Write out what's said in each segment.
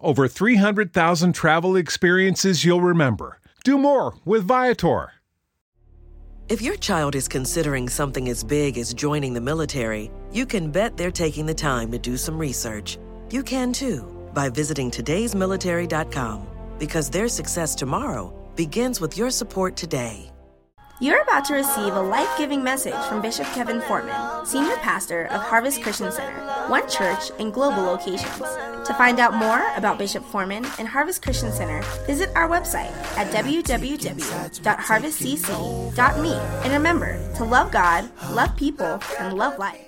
over 300,000 travel experiences you'll remember. Do more with Viator. If your child is considering something as big as joining the military, you can bet they're taking the time to do some research. You can too by visiting today'smilitary.com because their success tomorrow begins with your support today. You're about to receive a life giving message from Bishop Kevin Foreman, Senior Pastor of Harvest Christian Center, one church in global locations. To find out more about Bishop Foreman and Harvest Christian Center, visit our website at www.harvestcc.me. And remember to love God, love people, and love life.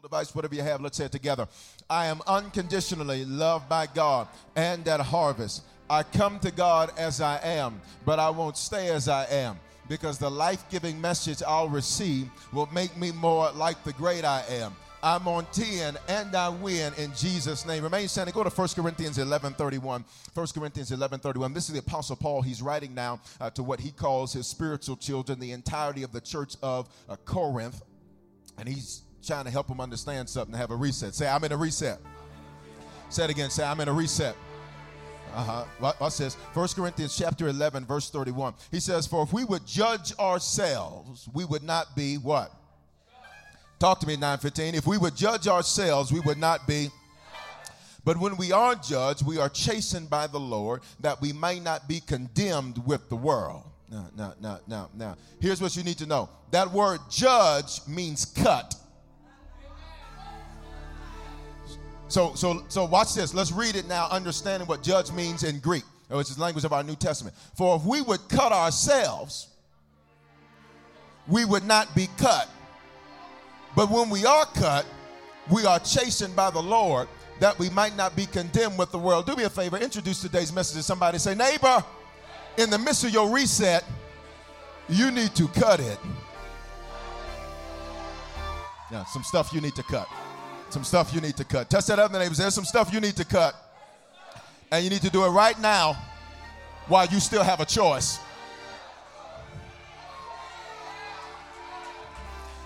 Device, whatever you have, let's say it together. I am unconditionally loved by God and at harvest. I come to God as I am, but I won't stay as I am because the life giving message I'll receive will make me more like the great I am. I'm on 10 and I win in Jesus' name. Remain standing. Go to 1 Corinthians 11 31. 1 Corinthians 11 31. This is the Apostle Paul. He's writing now uh, to what he calls his spiritual children, the entirety of the church of uh, Corinth. And he's trying to help them understand something, to have a reset. Say, I'm in a reset. Say it again. Say, I'm in a reset. Uh-huh. What says 1 Corinthians chapter 11, verse 31. He says, For if we would judge ourselves, we would not be what? Talk to me, 915. If we would judge ourselves, we would not be. But when we are judged, we are chastened by the Lord, that we may not be condemned with the world. Now, now, now, now, now. Here's what you need to know. That word judge means cut. So, so, so watch this. Let's read it now, understanding what judge means in Greek, which is the language of our New Testament. For if we would cut ourselves, we would not be cut. But when we are cut, we are chastened by the Lord that we might not be condemned with the world. Do me a favor, introduce today's message to somebody. Say, neighbor, in the midst of your reset, you need to cut it. Yeah, some stuff you need to cut. Some stuff you need to cut. Touch that other neighbor. There's some stuff you need to cut. And you need to do it right now while you still have a choice.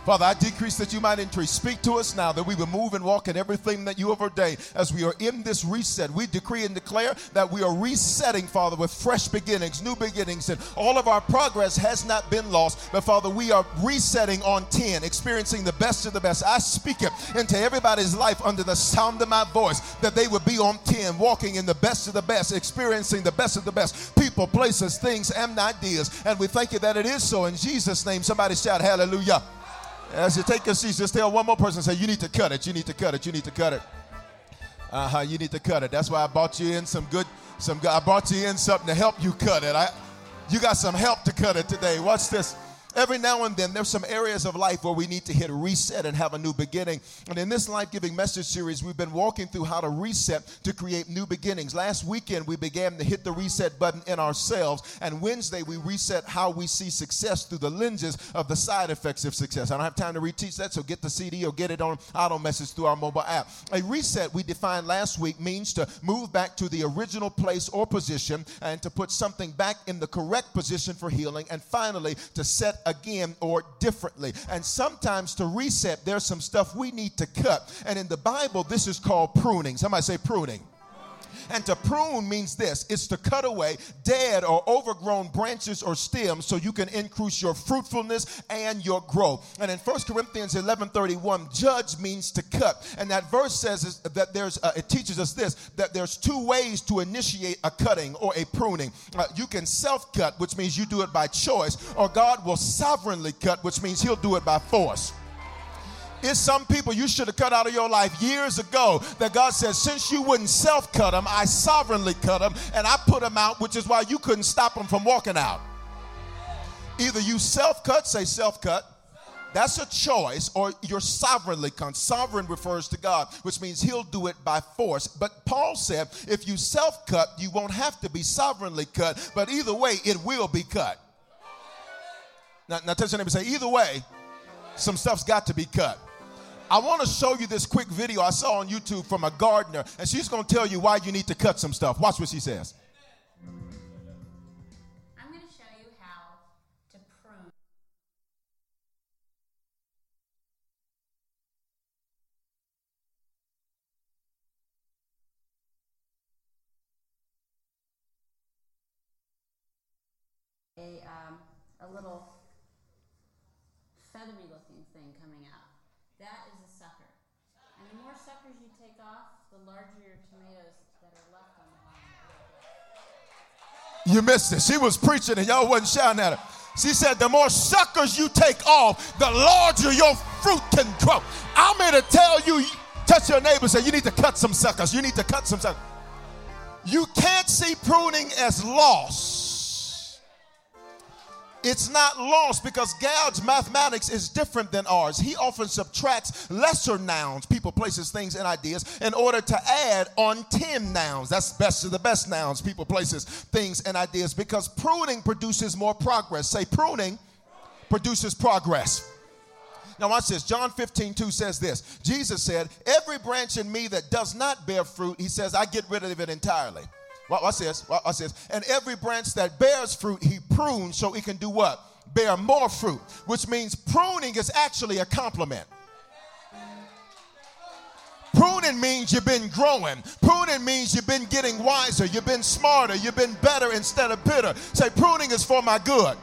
Father, I decrease that you might increase. Speak to us now that we will move and walk in everything that you have ordained. As we are in this reset, we decree and declare that we are resetting, Father, with fresh beginnings, new beginnings, and all of our progress has not been lost. But Father, we are resetting on 10, experiencing the best of the best. I speak it into everybody's life under the sound of my voice that they would be on 10, walking in the best of the best, experiencing the best of the best. People, places, things, and ideas. And we thank you that it is so. In Jesus' name, somebody shout hallelujah. As you take your seats, just tell one more person, say, you need to cut it, you need to cut it, you need to cut it. Uh-huh, you need to cut it. That's why I brought you in some good, some good. I brought you in something to help you cut it. I, you got some help to cut it today. Watch this. Every now and then, there's some areas of life where we need to hit a reset and have a new beginning. And in this life giving message series, we've been walking through how to reset to create new beginnings. Last weekend, we began to hit the reset button in ourselves. And Wednesday, we reset how we see success through the lenses of the side effects of success. I don't have time to reteach that, so get the CD or get it on auto message through our mobile app. A reset we defined last week means to move back to the original place or position and to put something back in the correct position for healing. And finally, to set again or differently. And sometimes to reset, there's some stuff we need to cut. And in the Bible, this is called pruning. Somebody say pruning. And to prune means this it's to cut away dead or overgrown branches or stems so you can increase your fruitfulness and your growth. And in 1 Corinthians 11 31, judge means to cut. And that verse says that there's, uh, it teaches us this that there's two ways to initiate a cutting or a pruning. Uh, you can self cut, which means you do it by choice, or God will sovereignly cut, which means He'll do it by force. It's some people you should have cut out of your life years ago that God says, since you wouldn't self cut them, I sovereignly cut them and I put them out, which is why you couldn't stop them from walking out. Either you self cut, say self cut. That's a choice, or you're sovereignly cut. Sovereign refers to God, which means He'll do it by force. But Paul said, if you self cut, you won't have to be sovereignly cut, but either way, it will be cut. Now, now touch your neighbor say, either way, some stuff's got to be cut. I want to show you this quick video I saw on YouTube from a gardener, and she's going to tell you why you need to cut some stuff. Watch what she says. I'm going to show you how to prune. A, um, a little feathery looking thing coming out. That is a sucker. And the more suckers you take off, the larger your tomatoes that are left on the vine. You missed it. She was preaching and y'all wasn't shouting at her. She said, The more suckers you take off, the larger your fruit can grow. I'm here to tell you, touch your neighbor, say, You need to cut some suckers. You need to cut some suckers. You can't see pruning as loss. It's not lost because God's mathematics is different than ours. He often subtracts lesser nouns, people, places, things, and ideas, in order to add on 10 nouns. That's best of the best nouns, people, places, things, and ideas, because pruning produces more progress. Say, pruning produces progress. Now, watch this. John 15, 2 says this Jesus said, Every branch in me that does not bear fruit, he says, I get rid of it entirely. Watch this. Watch this. And every branch that bears fruit, he prunes so it can do what? Bear more fruit, which means pruning is actually a compliment. Pruning means you've been growing. Pruning means you've been getting wiser. You've been smarter. You've been better instead of bitter. Say, pruning is for my good.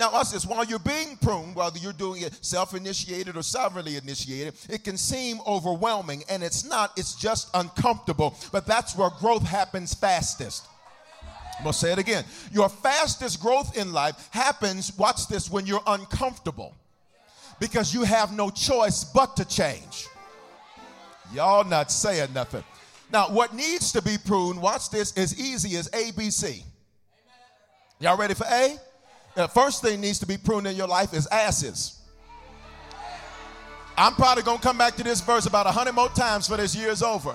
Now, us is While you're being pruned, whether you're doing it self initiated or sovereignly initiated, it can seem overwhelming, and it's not. It's just uncomfortable. But that's where growth happens fastest. I'm to say it again. Your fastest growth in life happens, watch this, when you're uncomfortable because you have no choice but to change. Y'all not saying nothing. Now, what needs to be pruned, watch this, as easy as ABC. Y'all ready for A? The first thing needs to be pruned in your life is asses. I'm probably going to come back to this verse about a hundred more times for this year is over.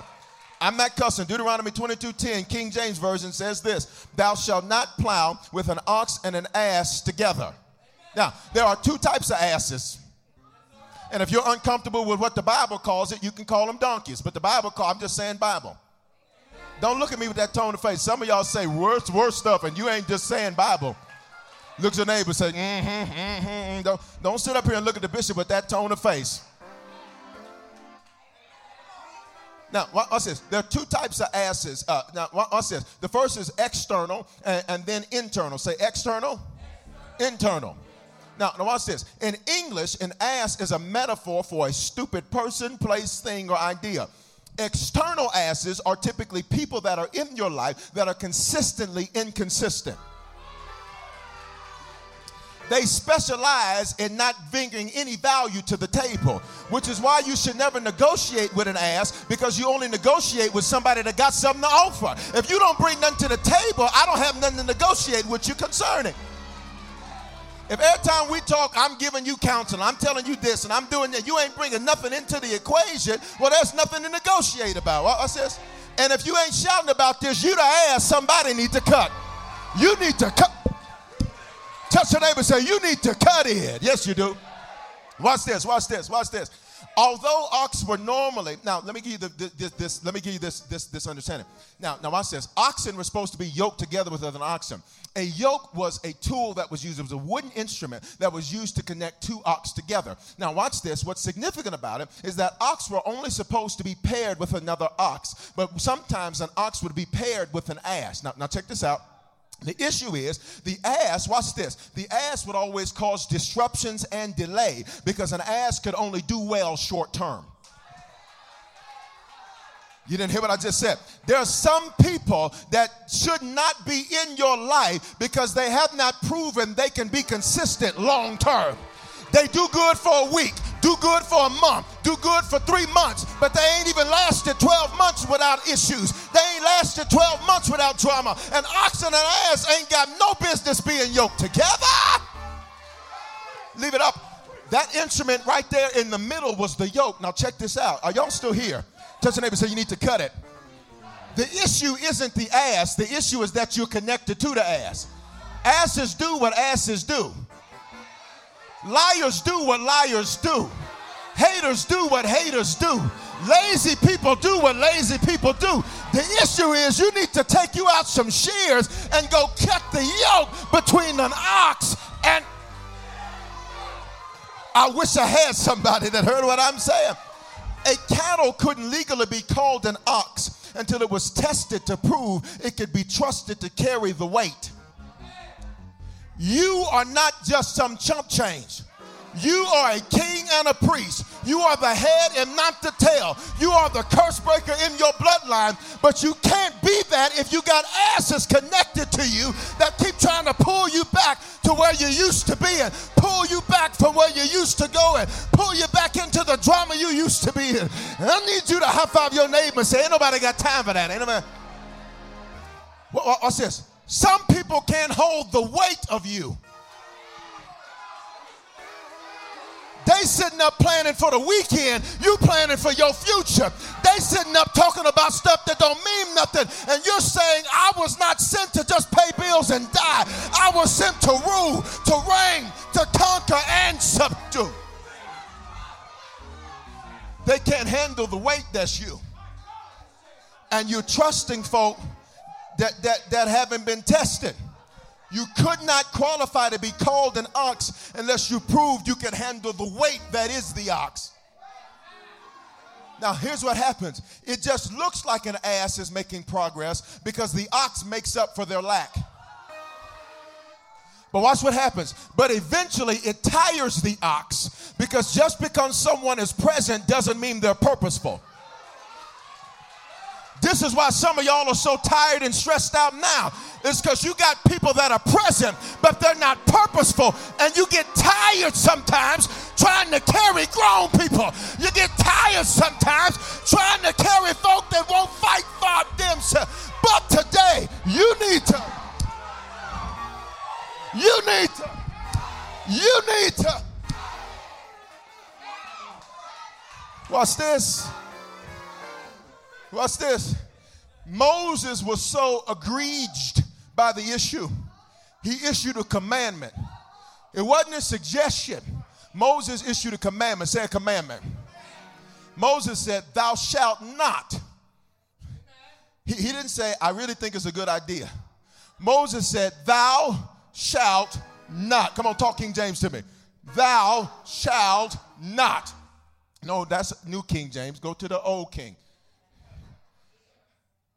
I'm not cussing. Deuteronomy 22:10, King James Version says this: Thou shalt not plow with an ox and an ass together. Now, there are two types of asses. And if you're uncomfortable with what the Bible calls it, you can call them donkeys. But the Bible call I'm just saying Bible. Don't look at me with that tone of face. Some of y'all say worse, worse stuff, and you ain't just saying Bible. Look at your neighbor say, mm-hmm, mm-hmm. Don't, don't sit up here and look at the bishop with that tone of face. Now, watch this. There are two types of asses. Uh, now, watch this. The first is external and, and then internal. Say external, external. internal. Now, now, watch this. In English, an ass is a metaphor for a stupid person, place, thing, or idea. External asses are typically people that are in your life that are consistently inconsistent. They specialize in not bringing any value to the table, which is why you should never negotiate with an ass because you only negotiate with somebody that got something to offer. If you don't bring nothing to the table, I don't have nothing to negotiate with you concerning. If every time we talk, I'm giving you counsel, I'm telling you this, and I'm doing that, you ain't bringing nothing into the equation, well, there's nothing to negotiate about. What's this? And if you ain't shouting about this, you the ass, somebody need to cut. You need to cut. Touch your neighbor say, You need to cut it. Yes, you do. Watch this, watch this, watch this. Although ox were normally now, let me give you the, this, this, Let me give you this this this understanding. Now, now watch this. Oxen were supposed to be yoked together with other oxen. A yoke was a tool that was used. It was a wooden instrument that was used to connect two ox together. Now, watch this. What's significant about it is that ox were only supposed to be paired with another ox, but sometimes an ox would be paired with an ass. Now, now check this out. The issue is the ass, watch this, the ass would always cause disruptions and delay because an ass could only do well short term. You didn't hear what I just said. There are some people that should not be in your life because they have not proven they can be consistent long term. They do good for a week, do good for a month, do good for three months, but they ain't even lasted 12 months without issues. They ain't lasted 12 months without drama. And oxen and ass ain't got no business being yoked together. Leave it up. That instrument right there in the middle was the yoke. Now check this out. Are y'all still here? Touch the neighbor say you need to cut it. The issue isn't the ass. The issue is that you're connected to the ass. Asses do what asses do. Liars do what liars do. Haters do what haters do. Lazy people do what lazy people do. The issue is you need to take you out some shears and go cut the yoke between an ox and. I wish I had somebody that heard what I'm saying. A cattle couldn't legally be called an ox until it was tested to prove it could be trusted to carry the weight. You are not just some chump change. You are a king and a priest. You are the head and not the tail. You are the curse breaker in your bloodline, but you can't be that if you got asses connected to you that keep trying to pull you back to where you used to be and pull you back from where you used to go and pull you back into the drama you used to be in. And I need you to high five your neighbor and say, Ain't nobody got time for that. Ain't nobody. What's this? Some people can't hold the weight of you. They sitting up planning for the weekend. You planning for your future. They sitting up talking about stuff that don't mean nothing. And you're saying, I was not sent to just pay bills and die. I was sent to rule, to reign, to conquer and subdue. They can't handle the weight that's you. And you're trusting folk that, that, that haven't been tested. You could not qualify to be called an ox unless you proved you could handle the weight that is the ox. Now, here's what happens it just looks like an ass is making progress because the ox makes up for their lack. But watch what happens. But eventually it tires the ox because just because someone is present doesn't mean they're purposeful. This is why some of y'all are so tired and stressed out now. It's because you got people that are present, but they're not purposeful. And you get tired sometimes trying to carry grown people. You get tired sometimes trying to carry folk that won't fight for themselves. But today, you need to. You need to. You need to. Watch this. Watch this. Moses was so aggrieved by the issue, he issued a commandment. It wasn't a suggestion. Moses issued a commandment. Say a commandment. Moses said, Thou shalt not. He, he didn't say, I really think it's a good idea. Moses said, Thou shalt not. Come on, talk King James to me. Thou shalt not. No, that's New King James. Go to the Old King.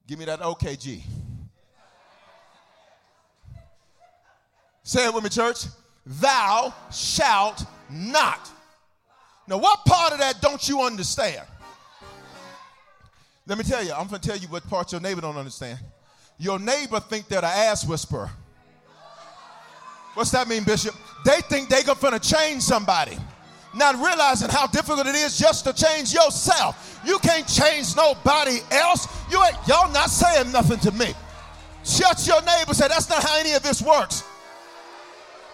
Give me that OKG. Say it with me, church. Thou shalt not. Now, what part of that don't you understand? Let me tell you, I'm to tell you what part your neighbor don't understand. Your neighbor think they're the ass whisperer. What's that mean, Bishop? They think they're to change somebody not realizing how difficult it is just to change yourself. You can't change nobody else. You ain't, y'all not saying nothing to me. Shut your neighbor say, that's not how any of this works.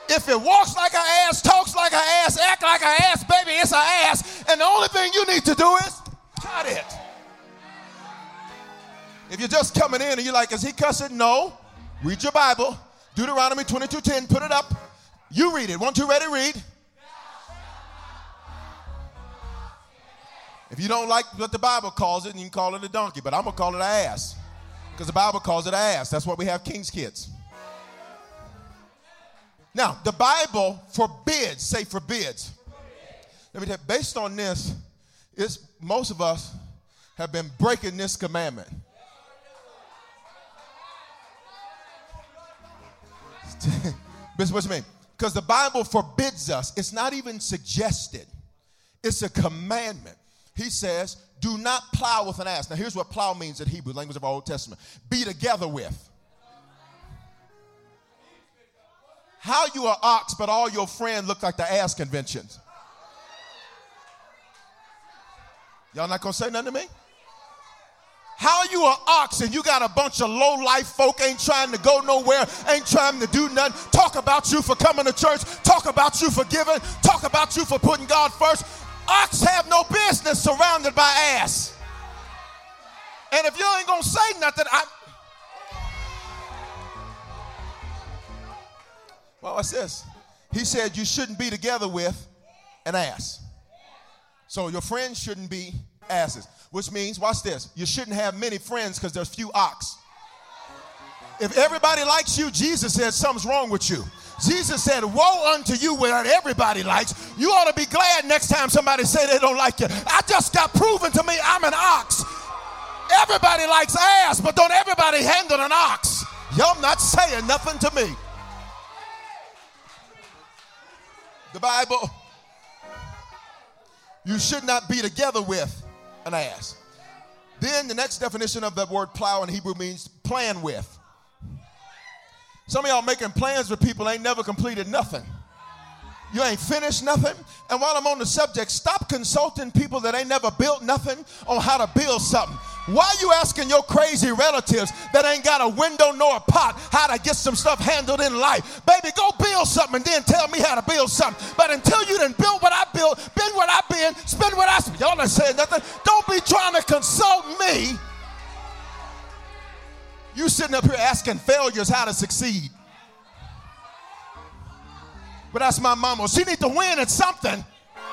If it walks like an ass, talks like an ass, act like an ass, baby, it's an ass. And the only thing you need to do is cut it. If you're just coming in and you're like, is he cussing? No. Read your Bible. Deuteronomy 22:10, put it up. You read it. One, two, ready, read. If you don't like what the Bible calls it, you can call it a donkey, but I'm going to call it an ass. Because the Bible calls it an ass. That's why we have king's kids. Now, the Bible forbids, say forbids. Let me tell you, based on this, it's, most of us have been breaking this commandment. what you mean? Because the Bible forbids us. It's not even suggested. It's a commandment. He says, do not plow with an ass. Now, here's what plow means in Hebrew, language of our Old Testament. Be together with. How you are ox, but all your friends look like the ass conventions. Y'all not gonna say nothing to me? How you are ox and you got a bunch of low life folk ain't trying to go nowhere, ain't trying to do nothing. Talk about you for coming to church, talk about you for giving, talk about you for putting God first. Ox have no business surrounded by ass. And if you ain't gonna say nothing, I. Well, what's this? He said you shouldn't be together with an ass. So your friends shouldn't be asses, which means, watch this, you shouldn't have many friends because there's few ox. If everybody likes you, Jesus said something's wrong with you. Jesus said, Woe unto you where everybody likes. You ought to be glad next time somebody say they don't like you. I just got proven to me I'm an ox. Everybody likes ass, but don't everybody handle an ox. Y'all not saying nothing to me. The Bible you should not be together with an ass. Then the next definition of that word plow in Hebrew means plan with. Some of y'all making plans with people ain't never completed nothing. You ain't finished nothing. And while I'm on the subject, stop consulting people that ain't never built nothing on how to build something. Why you asking your crazy relatives that ain't got a window nor a pot how to get some stuff handled in life? Baby, go build something and then tell me how to build something. But until you done build what I built, been what I've been, spend what I spend, y'all not saying nothing. Don't be trying to consult me. You sitting up here asking failures how to succeed. But that's my mama. She need to win at something.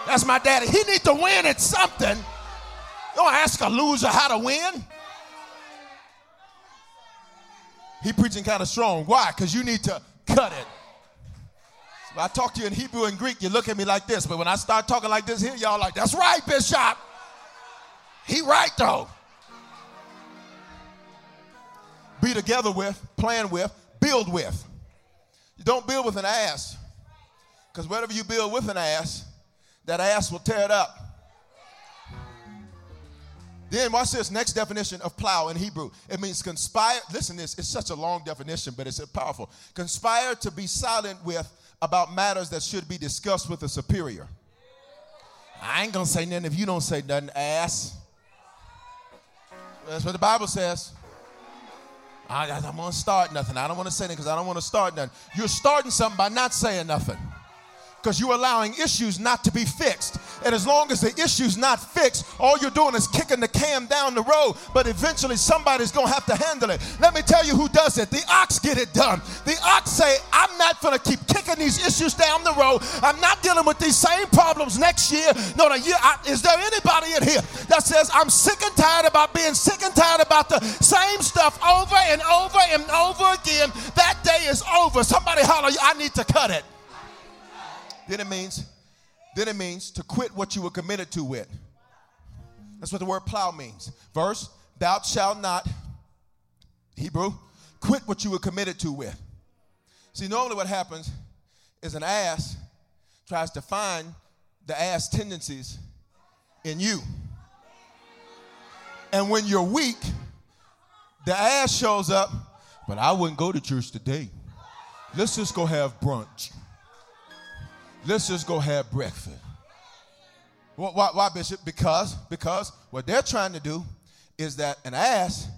That's my daddy. He need to win at something. Don't ask a loser how to win. He preaching kind of strong. Why? Because you need to cut it. So I talk to you in Hebrew and Greek, you look at me like this. But when I start talking like this here, y'all like, that's right, Bishop. He right though. Be together with, plan with, build with. You don't build with an ass. Because whatever you build with an ass, that ass will tear it up. Then watch this next definition of plow in Hebrew. It means conspire. Listen, this it's such a long definition, but it's powerful. Conspire to be silent with about matters that should be discussed with a superior. I ain't gonna say nothing if you don't say nothing, ass. That's what the Bible says. I, am gonna start nothing. I don't want to say anything because I don't want to start nothing. You're starting something by not saying nothing because you're allowing issues not to be fixed. And as long as the issue's not fixed, all you're doing is kicking the can down the road, but eventually somebody's gonna have to handle it. Let me tell you who does it. The ox get it done. The ox say, I'm not gonna keep kicking these issues down the road. I'm not dealing with these same problems next year. No, no, year. I, is there anybody in here that says, I'm sick and tired about being sick and tired about the same stuff over and over and over again? That day is over. Somebody holler, I need to cut it. Then it means, then it means to quit what you were committed to with. That's what the word plow means. Verse, thou shalt not, Hebrew, quit what you were committed to with. See, normally what happens is an ass tries to find the ass tendencies in you. And when you're weak, the ass shows up, but I wouldn't go to church today. Let's just go have brunch. Let's just go have breakfast. Why, why, Bishop? Because, because what they're trying to do is that an ass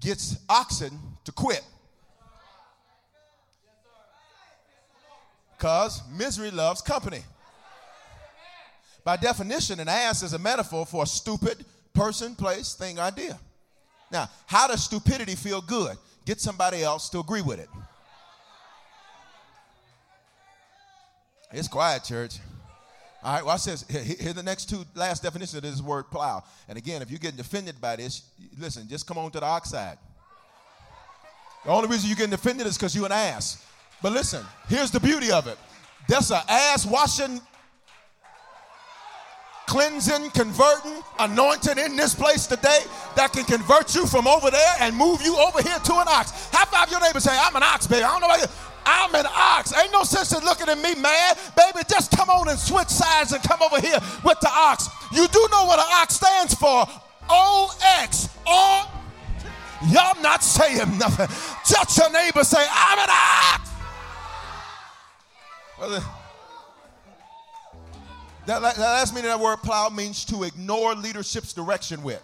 gets oxen to quit. Because misery loves company. By definition, an ass is a metaphor for a stupid person, place, thing, idea. Now, how does stupidity feel good? Get somebody else to agree with it. It's quiet, church. All right, well, I says, here, here the next two last definitions of this word plow. And again, if you're getting offended by this, listen, just come on to the oxide. The only reason you're getting offended is because you're an ass. But listen, here's the beauty of it. There's an ass washing, cleansing, converting, anointing in this place today that can convert you from over there and move you over here to an ox. High five your neighbor say, I'm an ox, baby. I don't know about you. I'm an ox. Ain't no sense in looking at me mad. Baby, just come on and switch sides and come over here with the ox. You do know what an ox stands for. O-X. O. Y'all not saying nothing. Just your neighbor, say, I'm an ox. Well, uh, that, that last meaning of that word plow means to ignore leadership's direction with.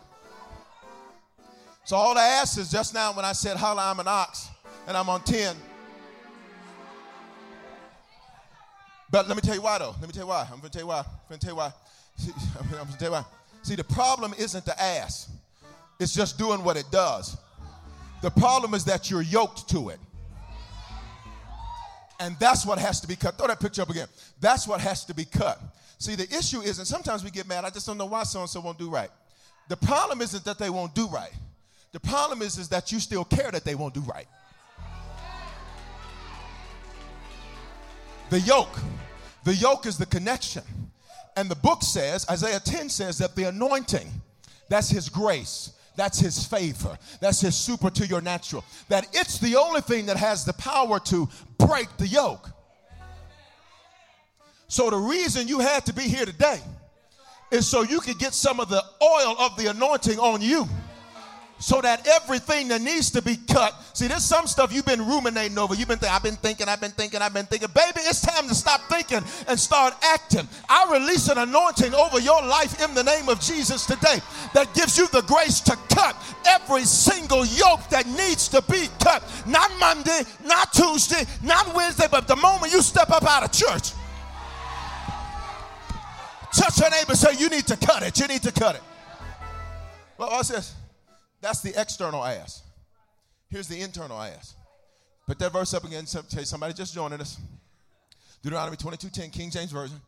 So all I asked is just now when I said, Holla, I'm an ox, and I'm on 10. But let me tell you why, though. Let me tell you why. I'm going to tell you why. I'm going to tell you why. See, I'm going to tell you why. See, the problem isn't the ass, it's just doing what it does. The problem is that you're yoked to it. And that's what has to be cut. Throw that picture up again. That's what has to be cut. See, the issue is, and sometimes we get mad, I just don't know why so and so won't do right. The problem isn't that they won't do right. The problem is, is that you still care that they won't do right. The yoke. The yoke is the connection. And the book says, Isaiah 10 says that the anointing, that's his grace, that's his favor, that's his super to your natural, that it's the only thing that has the power to break the yoke. So the reason you had to be here today is so you could get some of the oil of the anointing on you so that everything that needs to be cut. See, there's some stuff you've been ruminating over. You've been thinking, I've been thinking, I've been thinking, I've been thinking. Baby, it's time to stop thinking and start acting. I release an anointing over your life in the name of Jesus today that gives you the grace to cut every single yoke that needs to be cut. Not Monday, not Tuesday, not Wednesday, but the moment you step up out of church. Touch your neighbor, say, You need to cut it. You need to cut it. Well, what's this? That's the external ass. Here's the internal ass. Put that verse up again. Somebody just joining us. Deuteronomy 22:10, King James Version.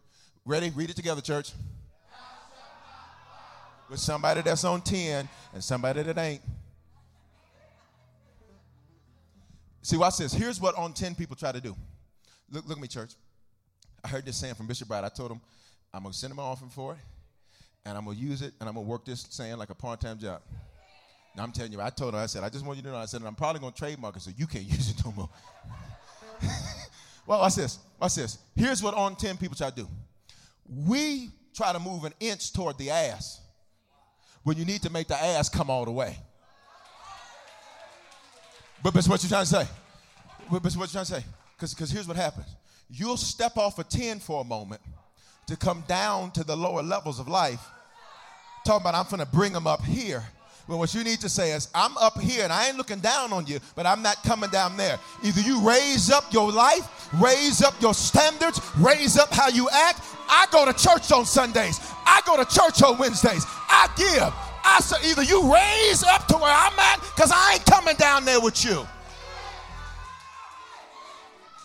Ready? Read it together, church. With somebody that's on 10 and somebody that ain't. See, watch this. Here's what on 10 people try to do. Look, look at me, church. I heard this saying from Bishop Brad. I told him, I'm going to send him an offering for it, and I'm going to use it, and I'm going to work this saying like a part time job. Now I'm telling you, I told her, I said, I just want you to know, I said, I'm probably going to trademark it so you can't use it no more. well, watch this. Watch this. Here's what on 10 people try to do. We try to move an inch toward the ass when you need to make the ass come all the way. But that's what you're trying to say. But that's what you're trying to say. Because here's what happens. You'll step off a 10 for a moment to come down to the lower levels of life. Talking about I'm going to bring them up here but what you need to say is, I'm up here and I ain't looking down on you, but I'm not coming down there. Either you raise up your life, raise up your standards, raise up how you act. I go to church on Sundays. I go to church on Wednesdays. I give. I say either you raise up to where I'm at, because I ain't coming down there with you.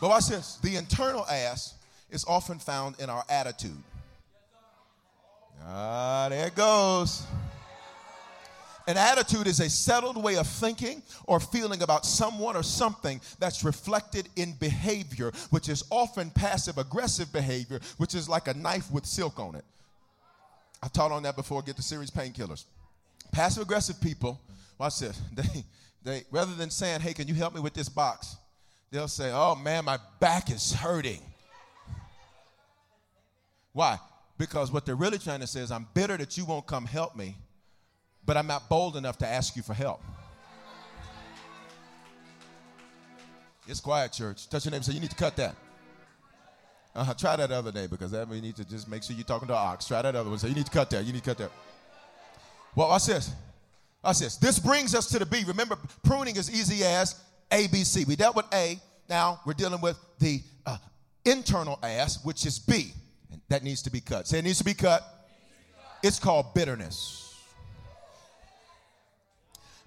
But watch this. The internal ass is often found in our attitude. Ah, there it goes. An attitude is a settled way of thinking or feeling about someone or something that's reflected in behavior, which is often passive aggressive behavior, which is like a knife with silk on it. I taught on that before, get the series painkillers. Passive aggressive people, watch this. They, they, rather than saying, hey, can you help me with this box? They'll say, oh man, my back is hurting. Why? Because what they're really trying to say is, I'm bitter that you won't come help me but I'm not bold enough to ask you for help. It's quiet, church. Touch your neighbor say, You need to cut that. Uh-huh. Try that other day because that we need to just make sure you're talking to ox. Try that other one. Say, You need to cut that. You need to cut that. Well, watch this. Watch this. This brings us to the B. Remember, pruning is easy as ABC. We dealt with A. Now we're dealing with the uh, internal ass, which is B. And that needs to be cut. Say it needs to be cut. It's called bitterness.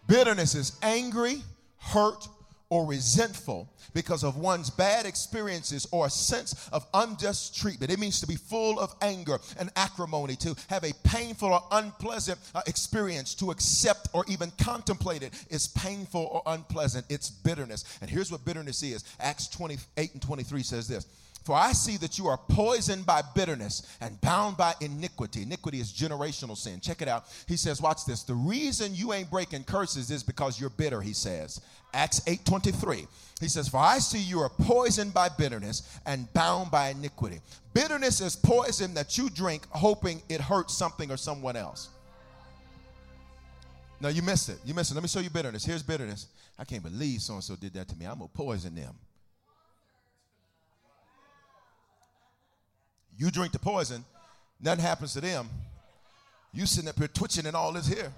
Bitterness is angry, hurt, or resentful because of one's bad experiences or a sense of unjust treatment. It means to be full of anger and acrimony, to have a painful or unpleasant uh, experience, to accept or even contemplate it is painful or unpleasant. It's bitterness. And here's what bitterness is Acts 28 and 23 says this. For I see that you are poisoned by bitterness and bound by iniquity. Iniquity is generational sin. Check it out. He says, watch this. The reason you ain't breaking curses is because you're bitter, he says. Acts 8:23. He says, For I see you are poisoned by bitterness and bound by iniquity. Bitterness is poison that you drink hoping it hurts something or someone else. No, you missed it. You missed it. Let me show you bitterness. Here's bitterness. I can't believe so and so did that to me. I'm going to poison them. You drink the poison, nothing happens to them. You sitting up here twitching and all this here.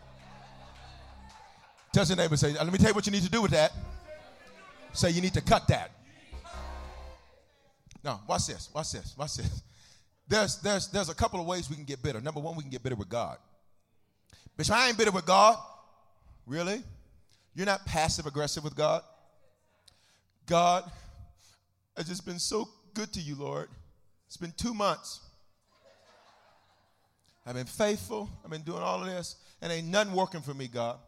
Tell your neighbor, say, let me tell you what you need to do with that. Say you need to cut that. Now, watch this, watch this, watch this. There's, there's, there's a couple of ways we can get bitter. Number one, we can get bitter with God. Bishop, I ain't bitter with God. Really? You're not passive aggressive with God? God, I've just been so good to you, Lord. It's been two months. I've been faithful. I've been doing all of this, and ain't nothing working for me, God.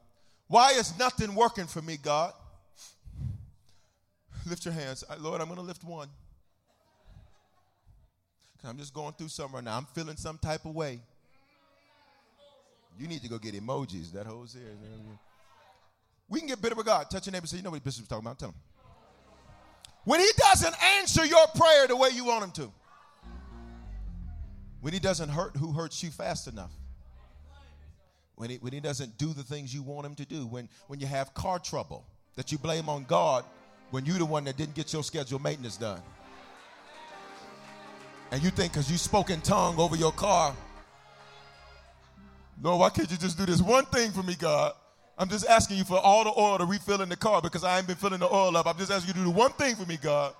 Why is nothing working for me, God? Lift your hands. Lord, I'm going to lift one. I'm just going through something right now. I'm feeling some type of way. You need to go get emojis. That whole series. We can get bitter with God. Touch your neighbor and say, You know what Bishop's talking about? Tell him. When he doesn't answer your prayer the way you want him to, when he doesn't hurt who hurts you fast enough, when he, when he doesn't do the things you want him to do, when, when you have car trouble that you blame on God when you're the one that didn't get your scheduled maintenance done. And you think because you spoke in tongue over your car, no, why can't you just do this one thing for me, God? I'm just asking you for all the oil to refill in the car because I ain't been filling the oil up. I'm just asking you to do the one thing for me, God.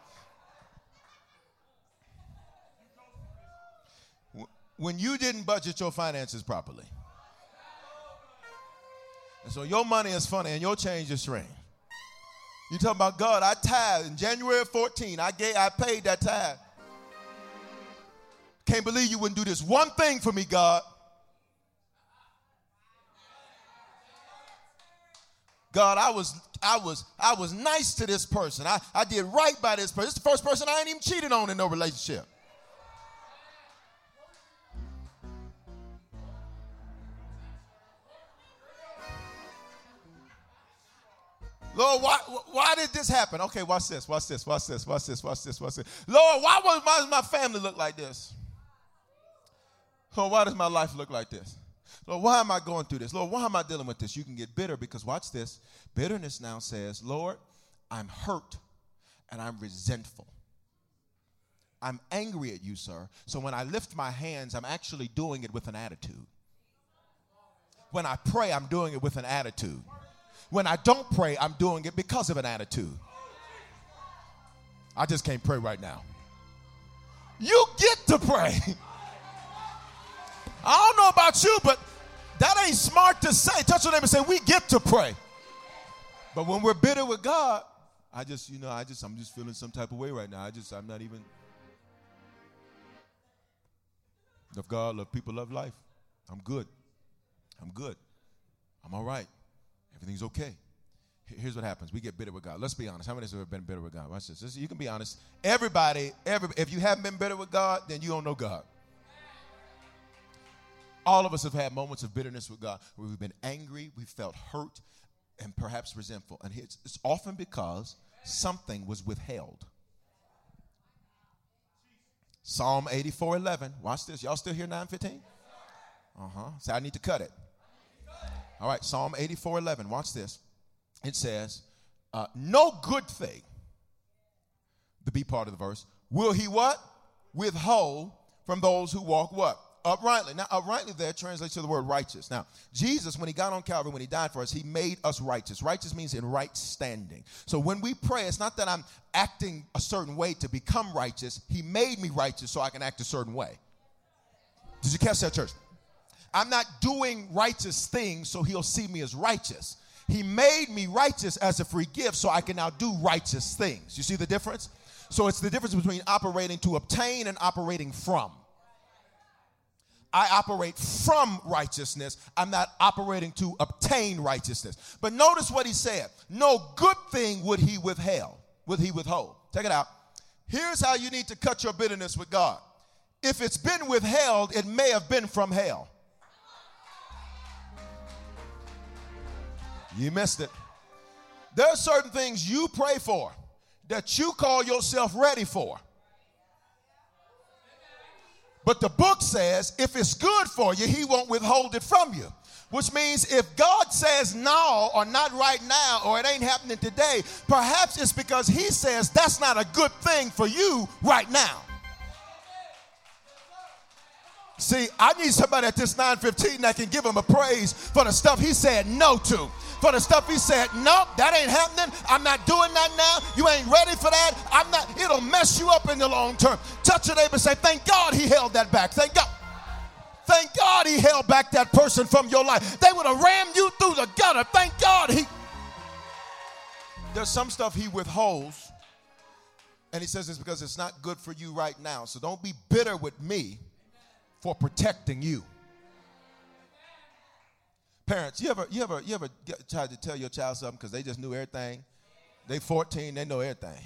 When you didn't budget your finances properly. And so your money is funny and your change is strange. You talking about God, I tithe in January 14. I gave I paid that tithe. Can't believe you wouldn't do this one thing for me, God. God, I was I was I was nice to this person. I, I did right by this person. It's the first person I ain't even cheated on in no relationship. Lord, why, why did this happen? Okay, watch this, watch this, watch this, watch this, watch this, watch this. Lord, why, was, why does my family look like this? Lord, why does my life look like this? Lord, why am I going through this? Lord, why am I dealing with this? You can get bitter because watch this. Bitterness now says, Lord, I'm hurt and I'm resentful. I'm angry at you, sir. So when I lift my hands, I'm actually doing it with an attitude. When I pray, I'm doing it with an attitude. When I don't pray, I'm doing it because of an attitude. I just can't pray right now. You get to pray. I don't know about you, but that ain't smart to say. Touch your neighbor and say, We get to pray. But when we're bitter with God, I just, you know, I just, I'm just feeling some type of way right now. I just, I'm not even. Love God, love people, love life. I'm good. I'm good. I'm all right. Everything's okay. Here's what happens. We get bitter with God. Let's be honest. How many of us have been bitter with God? Watch this. You can be honest. Everybody, every, if you haven't been bitter with God, then you don't know God. All of us have had moments of bitterness with God where we've been angry, we felt hurt, and perhaps resentful. And it's, it's often because something was withheld. Psalm 84 11. Watch this. Y'all still here 915? Uh huh. So I need to cut it. All right, Psalm 84 11. Watch this. It says, uh, No good thing, the B part of the verse, will he what? Withhold from those who walk what? Uprightly. Now, uprightly there translates to the word righteous. Now, Jesus, when he got on Calvary, when he died for us, he made us righteous. Righteous means in right standing. So when we pray, it's not that I'm acting a certain way to become righteous. He made me righteous so I can act a certain way. Did you catch that, church? I'm not doing righteous things so he'll see me as righteous. He made me righteous as a free gift so I can now do righteous things. You see the difference? So it's the difference between operating to obtain and operating from. I operate from righteousness. I'm not operating to obtain righteousness. But notice what he said. No good thing would he withheld, would he withhold. Check it out. Here's how you need to cut your bitterness with God. If it's been withheld, it may have been from hell. You missed it. There are certain things you pray for that you call yourself ready for. But the book says if it's good for you, he won't withhold it from you. Which means if God says no or not right now or it ain't happening today, perhaps it's because he says that's not a good thing for you right now. See, I need somebody at this 915 that can give him a praise for the stuff he said no to. For the stuff he said, nope, that ain't happening. I'm not doing that now. You ain't ready for that. I'm not, it'll mess you up in the long term. Touch your neighbor say, thank God he held that back. Thank God. Thank God he held back that person from your life. They would have rammed you through the gutter. Thank God he. There's some stuff he withholds. And he says it's because it's not good for you right now. So don't be bitter with me for protecting you. Parents, you ever you ever you ever get, tried to tell your child something because they just knew everything? They 14, they know everything.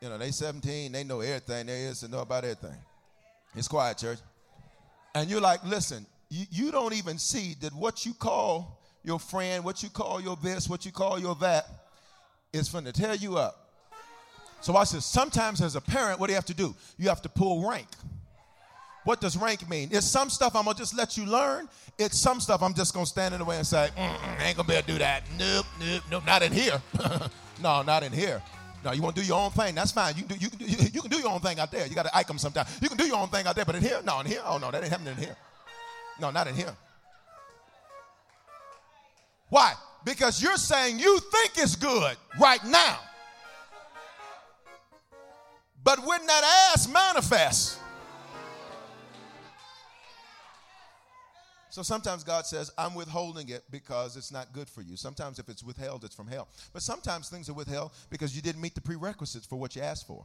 You know, they 17, they know everything They is to know about everything. It's quiet, church. And you're like, listen, you, you don't even see that what you call your friend, what you call your this, what you call your that, is going to tear you up. So I said, sometimes as a parent, what do you have to do? You have to pull rank. What does rank mean? It's some stuff I'm gonna just let you learn. It's some stuff I'm just gonna stand in the way and say, mm, mm, I ain't gonna be able to do that. Nope, nope, nope, not in here. no, not in here. No, you want to do your own thing? That's fine. You can do you can do, you can do your own thing out there. You got to ike them sometimes. You can do your own thing out there, but in here, no, in here, oh no, that ain't happening in here. No, not in here. Why? Because you're saying you think it's good right now. But when that ass manifests, So sometimes God says, I'm withholding it because it's not good for you. Sometimes if it's withheld, it's from hell. But sometimes things are withheld because you didn't meet the prerequisites for what you asked for.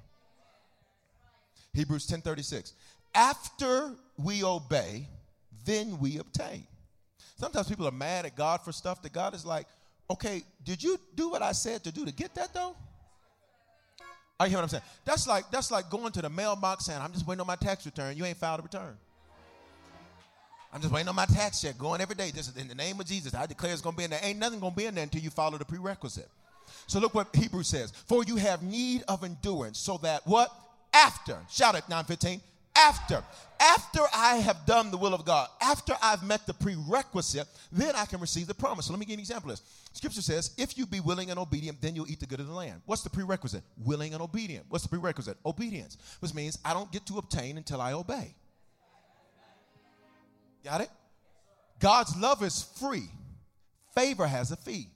Hebrews 10:36. After we obey, then we obtain. Sometimes people are mad at God for stuff that God is like, okay, did you do what I said to do to get that though? Are you hear what I'm saying. That's like that's like going to the mailbox saying, I'm just waiting on my tax return. You ain't filed a return. I'm just waiting on my tax check, going every day. Just in the name of Jesus, I declare it's going to be in there. Ain't nothing going to be in there until you follow the prerequisite. So look what Hebrews says. For you have need of endurance, so that what? After, shout it 915, after, after I have done the will of God, after I've met the prerequisite, then I can receive the promise. So let me give you an example of this. Scripture says, if you be willing and obedient, then you'll eat the good of the land. What's the prerequisite? Willing and obedient. What's the prerequisite? Obedience, which means I don't get to obtain until I obey. Got it? God's love is free. Favor has a fee.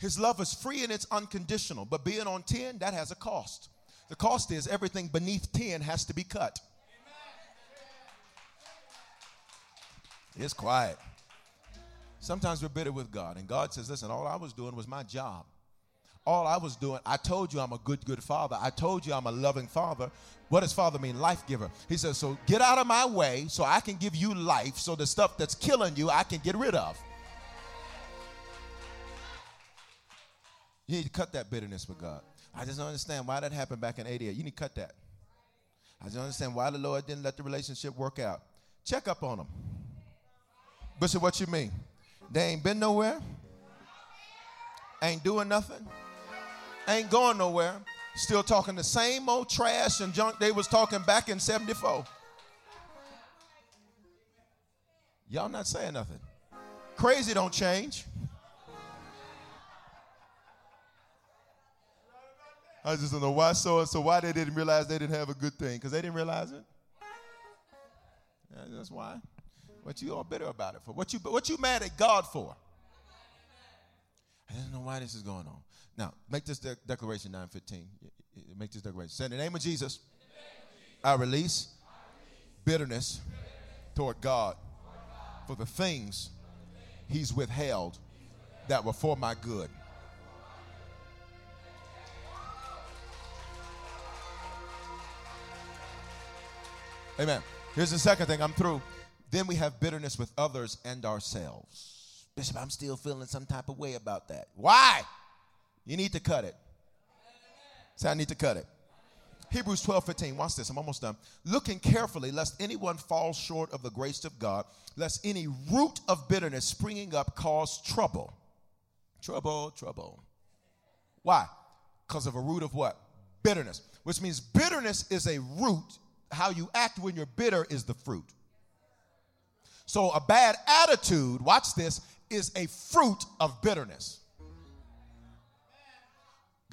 His love is free and it's unconditional. But being on 10, that has a cost. The cost is everything beneath 10 has to be cut. It's quiet. Sometimes we're bitter with God, and God says, Listen, all I was doing was my job. All I was doing, I told you I'm a good, good father. I told you I'm a loving father. What does father mean? Life giver. He says, So get out of my way so I can give you life, so the stuff that's killing you, I can get rid of. You need to cut that bitterness with God. I just don't understand why that happened back in 88. You need to cut that. I just don't understand why the Lord didn't let the relationship work out. Check up on them. Bishop, what you mean? They ain't been nowhere, ain't doing nothing, ain't going nowhere. Still talking the same old trash and junk they was talking back in 74. Y'all not saying nothing. Crazy don't change. I just don't know why so and so why they didn't realize they didn't have a good thing because they didn't realize it. Yeah, that's why. What you all bitter about it for? What you what you mad at God for? I don't know why this is going on. Now, make this de- declaration 915. Make this declaration. Say in the name of Jesus, I release bitterness toward God for the things he's withheld that were for my good. Amen. Here's the second thing. I'm through. Then we have bitterness with others and ourselves. Bishop, I'm still feeling some type of way about that. Why? You need to cut it. Say, I need to cut it. Hebrews 12, 15. Watch this. I'm almost done. Looking carefully, lest anyone fall short of the grace of God, lest any root of bitterness springing up cause trouble. Trouble, trouble. Why? Because of a root of what? Bitterness. Which means bitterness is a root. How you act when you're bitter is the fruit. So a bad attitude, watch this, is a fruit of bitterness.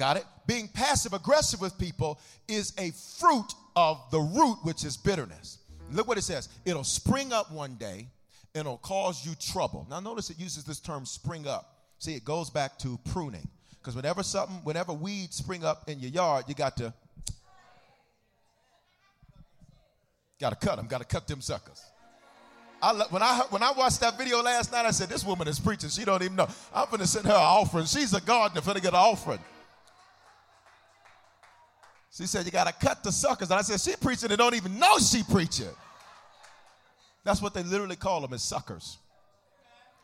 Got it? Being passive aggressive with people is a fruit of the root, which is bitterness. Look what it says it'll spring up one day and it'll cause you trouble. Now, notice it uses this term spring up. See, it goes back to pruning. Because whenever something, whenever weeds spring up in your yard, you got to got to cut them, got to cut them suckers. I, when I when I watched that video last night, I said, "This woman is preaching. She don't even know. I'm gonna send her an offering. She's a gardener, gonna get an offering." She said, You got to cut the suckers. And I said, She preaching and don't even know she preaching. That's what they literally call them is suckers.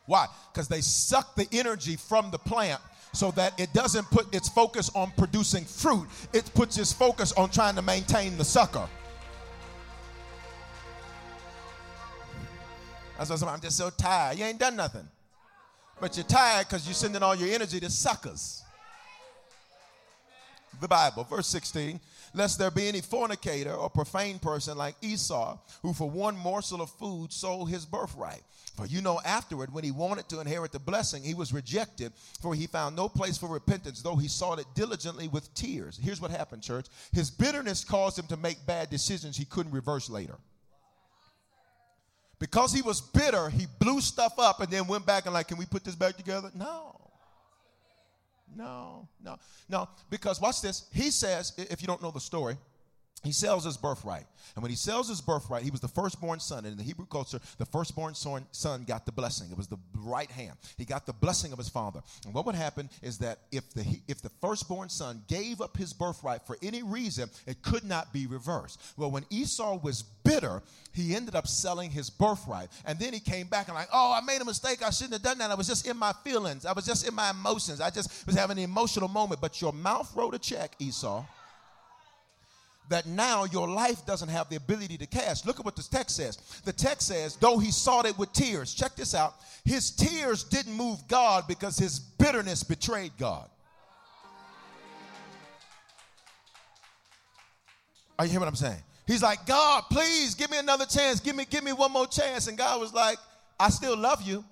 Why? Because they suck the energy from the plant so that it doesn't put its focus on producing fruit. It puts its focus on trying to maintain the sucker. That's why I'm just so tired. You ain't done nothing. But you're tired because you're sending all your energy to suckers the Bible. Verse 16, lest there be any fornicator or profane person like Esau, who for one morsel of food sold his birthright. For you know, afterward, when he wanted to inherit the blessing, he was rejected, for he found no place for repentance, though he sought it diligently with tears. Here's what happened, church. His bitterness caused him to make bad decisions he couldn't reverse later. Because he was bitter, he blew stuff up and then went back and like, can we put this back together? No no, no, no. Because watch this. He says, if you don't know the story, he sells his birthright. And when he sells his birthright, he was the firstborn son. And in the Hebrew culture, the firstborn son, got the blessing. It was the right hand. He got the blessing of his father. And what would happen is that if the, if the firstborn son gave up his birthright for any reason, it could not be reversed. Well, when Esau was bitter, he ended up selling his birthright. And then he came back and like, oh, I made a mistake. I shouldn't have done that. I was just in my feelings. I was just in my emotions. I just was having an emotional moment. But your mouth wrote a check, Esau that now your life doesn't have the ability to cash. Look at what the text says. The text says, though he sought it with tears, check this out. His tears didn't move God because his bitterness betrayed God. Are you hearing what I'm saying? He's like, God, please give me another chance. Give me, give me one more chance. And God was like, I still love you,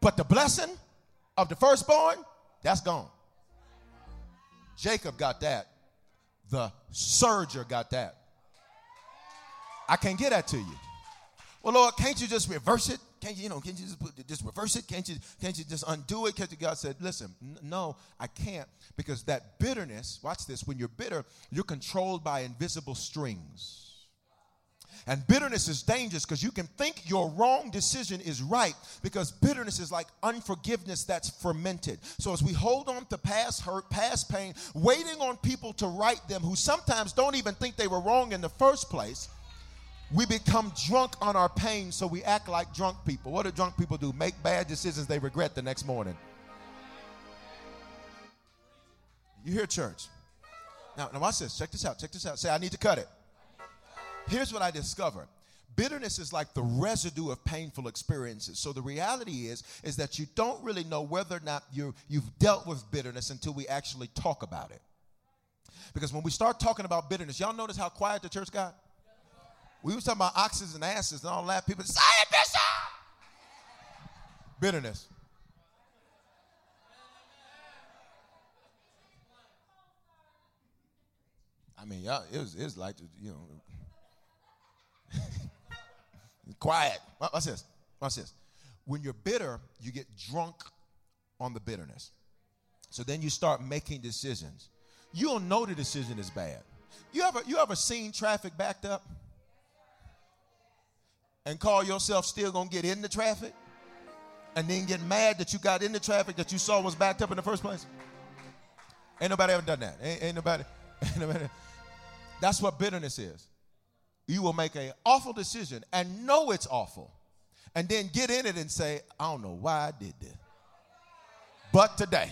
but the blessing of the firstborn, that's gone. Jacob got that. The surger got that. I can't get that to you. Well, Lord, can't you just reverse it? Can't you, you know, can't you just, put, just reverse it? Can't you, can't you just undo it? Can't you? God said, listen, n- no, I can't because that bitterness, watch this, when you're bitter, you're controlled by invisible strings. And bitterness is dangerous because you can think your wrong decision is right because bitterness is like unforgiveness that's fermented. So as we hold on to past hurt, past pain, waiting on people to right them who sometimes don't even think they were wrong in the first place, we become drunk on our pain, so we act like drunk people. What do drunk people do? Make bad decisions they regret the next morning. You hear church? Now, now watch this. Check this out. Check this out. Say, I need to cut it. Here's what I discovered. Bitterness is like the residue of painful experiences. So the reality is is that you don't really know whether or not you you've dealt with bitterness until we actually talk about it. Because when we start talking about bitterness, y'all notice how quiet the church got? We was talking about oxes and asses and all that. People say, it, Bishop! Bitterness. I mean, y'all, it was, it was like, you know, Quiet. Watch this. Watch this. When you're bitter, you get drunk on the bitterness. So then you start making decisions. You don't know the decision is bad. You ever you ever seen traffic backed up? And call yourself still gonna get in the traffic? and then get mad that you got in the traffic that you saw was backed up in the first place? Ain't nobody ever done that. Ain't, ain't nobody. Ain't nobody. That's what bitterness is. You will make an awful decision and know it's awful, and then get in it and say, I don't know why I did this. But today,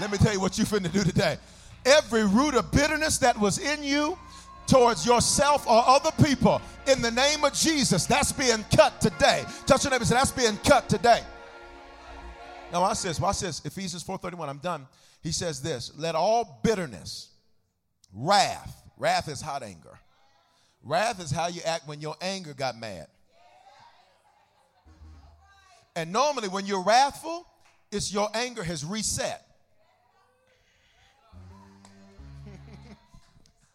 let me tell you what you're finna do today. Every root of bitterness that was in you towards yourself or other people, in the name of Jesus, that's being cut today. Touch your neighbor and say, that's being cut today. Now watch this, watch this. Ephesians 4.31, I'm done. He says this, let all bitterness, wrath, wrath is hot anger. Wrath is how you act when your anger got mad. And normally when you're wrathful, it's your anger has reset.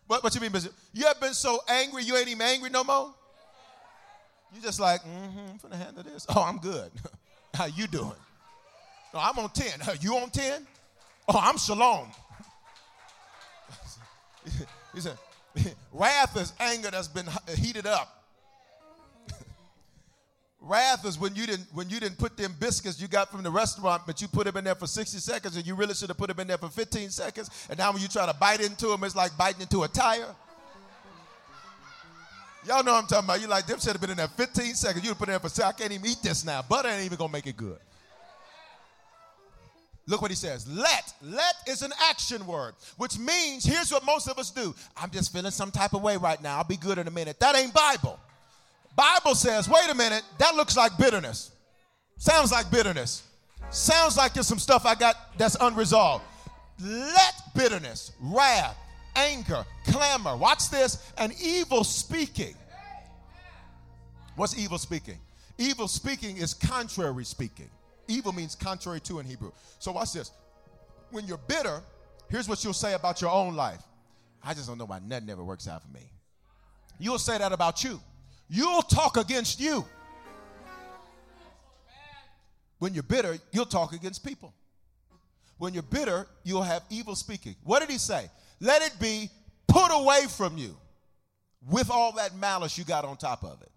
what, what you mean, Bishop? You have been so angry you ain't even angry no more? You just like, mm-hmm, I'm gonna handle this. Oh, I'm good. How you doing? No, I'm on 10. You on 10? Oh, I'm shalom. he said, wrath is anger that's been heated up. Wrath is when you didn't when you didn't put them biscuits you got from the restaurant, but you put them in there for 60 seconds, and you really should have put them in there for 15 seconds. And now when you try to bite into them, it's like biting into a tire. Y'all know what I'm talking about. You like them should have been in there 15 seconds. You'd put it in there for I can't even eat this now. Butter ain't even gonna make it good. Look what he says. Let. Let is an action word, which means here's what most of us do. I'm just feeling some type of way right now. I'll be good in a minute. That ain't Bible. Bible says, wait a minute, that looks like bitterness. Sounds like bitterness. Sounds like there's some stuff I got that's unresolved. Let bitterness, wrath, anger, clamor, watch this, and evil speaking. What's evil speaking? Evil speaking is contrary speaking. Evil means contrary to in Hebrew. So watch this. When you're bitter, here's what you'll say about your own life. I just don't know why nothing ever works out for me. You'll say that about you you'll talk against you. When you're bitter, you'll talk against people. When you're bitter, you'll have evil speaking. What did he say? Let it be put away from you with all that malice you got on top of it.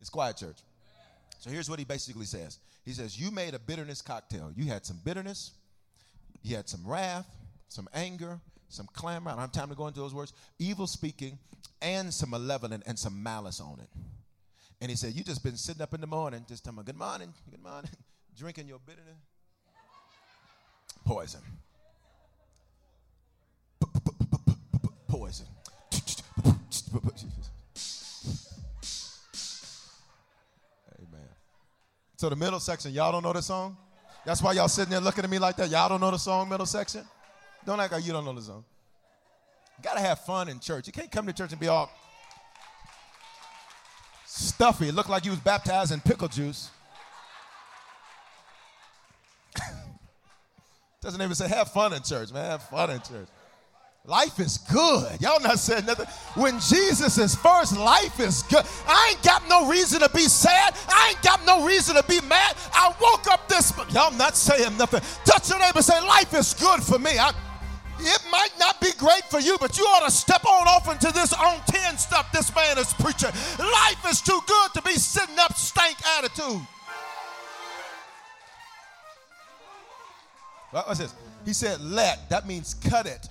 It's quiet, church. So here's what he basically says He says, You made a bitterness cocktail. You had some bitterness, you had some wrath, some anger, some clamor. I don't have time to go into those words. Evil speaking, and some malevolent and some malice on it. And he said, You just been sitting up in the morning, just telling me, Good morning, good morning, drinking your bitterness. Poison. Poison. So the middle section, y'all don't know the song? That's why y'all sitting there looking at me like that. Y'all don't know the song, middle section? Don't act like you don't know the song. You gotta have fun in church. You can't come to church and be all stuffy. It looked like you was baptized in pickle juice. Doesn't even say have fun in church, man. Have fun in church. Life is good. Y'all not saying nothing. When Jesus is first, life is good. I ain't got no reason to be sad. I ain't got no reason to be mad. I woke up this. Y'all not saying nothing. Touch your neighbor say, Life is good for me. I, it might not be great for you, but you ought to step on off into this on 10 stuff this man is preaching. Life is too good to be sitting up stank attitude. What's this? He said, let. That means cut it.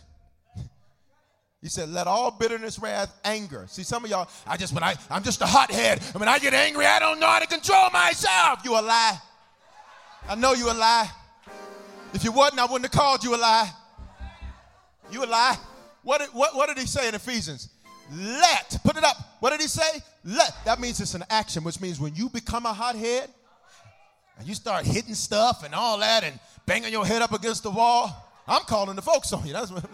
He said, let all bitterness, wrath, anger. See, some of y'all, I just, when I, I'm just a hothead. And when I get angry, I don't know how to control myself. You a lie. I know you a lie. If you wasn't, I wouldn't have called you a lie. You a lie. What did, what, what did he say in Ephesians? Let. Put it up. What did he say? Let. That means it's an action, which means when you become a hothead and you start hitting stuff and all that and banging your head up against the wall, I'm calling the folks on you. That's what.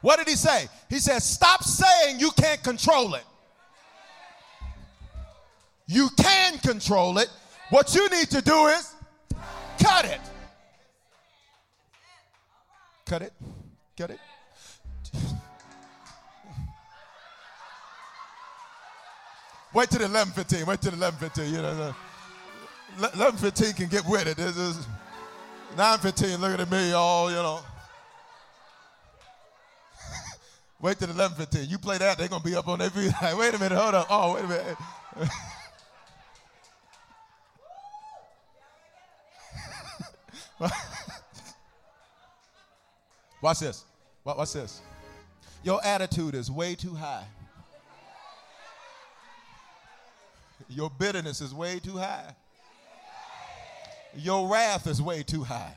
What did he say? He said, Stop saying you can't control it. You can control it. What you need to do is cut it. Cut it. Cut it. Wait till the 11:15. Wait till the 11:15. You know, 11:15 can get with it. This is 9:15. Looking at me, all you know. Wait till 11:15. You play that, they're gonna be up on their feet. Like, wait a minute, hold up. Oh, wait a minute. Watch this. Watch this. Your attitude is way too high. Your bitterness is way too high. Your wrath is way too high.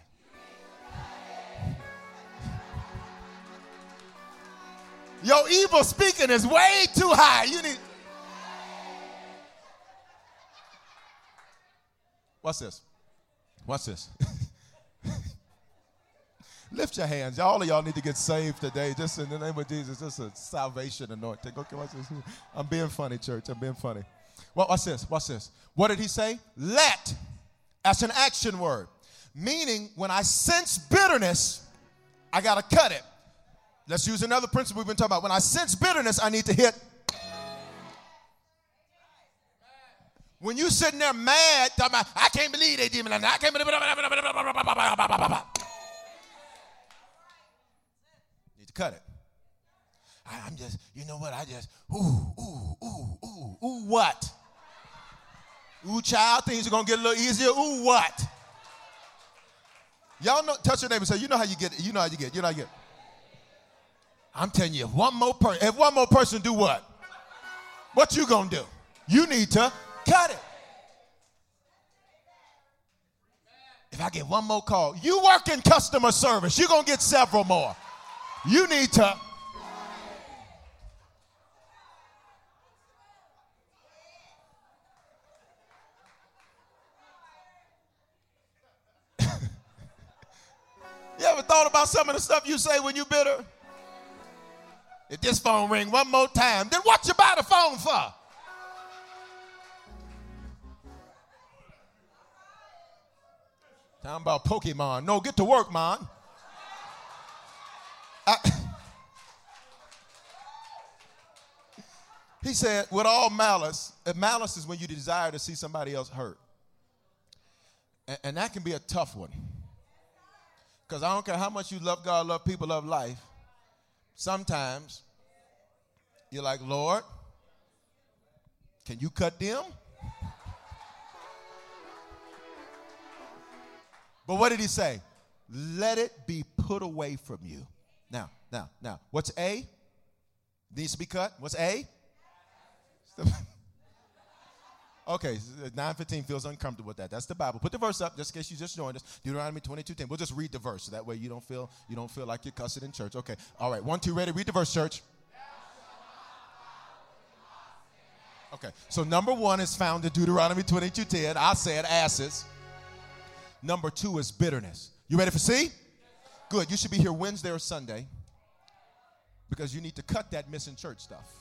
Your evil speaking is way too high. You need. What's this? What's this? Lift your hands. All of y'all need to get saved today. Just in the name of Jesus. Just a salvation anointing. Okay, watch this. I'm being funny, church. I'm being funny. Well, what's this? What's this? What did he say? Let. That's an action word. Meaning, when I sense bitterness, I got to cut it. Let's use another principle we've been talking about. When I sense bitterness, I need to hit. When you sitting there mad, about, I can't believe they did me like that. I can't believe Need to cut it. I, am just, you know what? I just, ooh, ooh, ooh, ooh, ooh, what? Ooh, child, things are gonna get a little easier. Ooh, what? Y'all know, touch your neighbor and say, you know how you get. You know how you get. You know how you get. I'm telling you, if one more person, if one more person do what? What you gonna do? You need to cut it. If I get one more call, you work in customer service, you're gonna get several more. You need to. you ever thought about some of the stuff you say when you bitter? If this phone ring one more time, then what you buy the phone for? Talking about Pokemon. No, get to work, man. He said, with all malice, malice is when you desire to see somebody else hurt. And, and that can be a tough one. Because I don't care how much you love God, love people, love life sometimes you're like, Lord, can you cut them? But what did he say? Let it be put away from you. Now, now, now, what's A? Needs to be cut? What's A? Okay, uh, 915 feels uncomfortable with that. That's the Bible. Put the verse up just in case you just joined us. Deuteronomy 22:10. We'll just read the verse so that way you don't feel you don't feel like you're cussing in church. Okay. All right. One, two, ready. Read the verse, church. Okay. So number one is found in Deuteronomy 22:10. I said asses. Number two is bitterness. You ready for C? Good. You should be here Wednesday or Sunday because you need to cut that missing church stuff.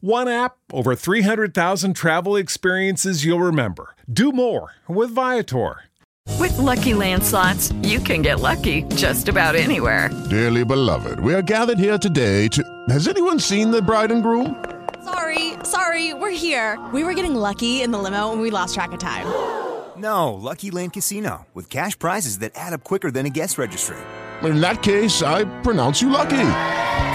One app, over 300,000 travel experiences you'll remember. Do more with Viator. With LuckyLand Slots, you can get lucky just about anywhere. Dearly beloved, we are gathered here today to. Has anyone seen the bride and groom? Sorry, sorry, we're here. We were getting lucky in the limo and we lost track of time. No, Lucky Land Casino, with cash prizes that add up quicker than a guest registry. In that case, I pronounce you lucky.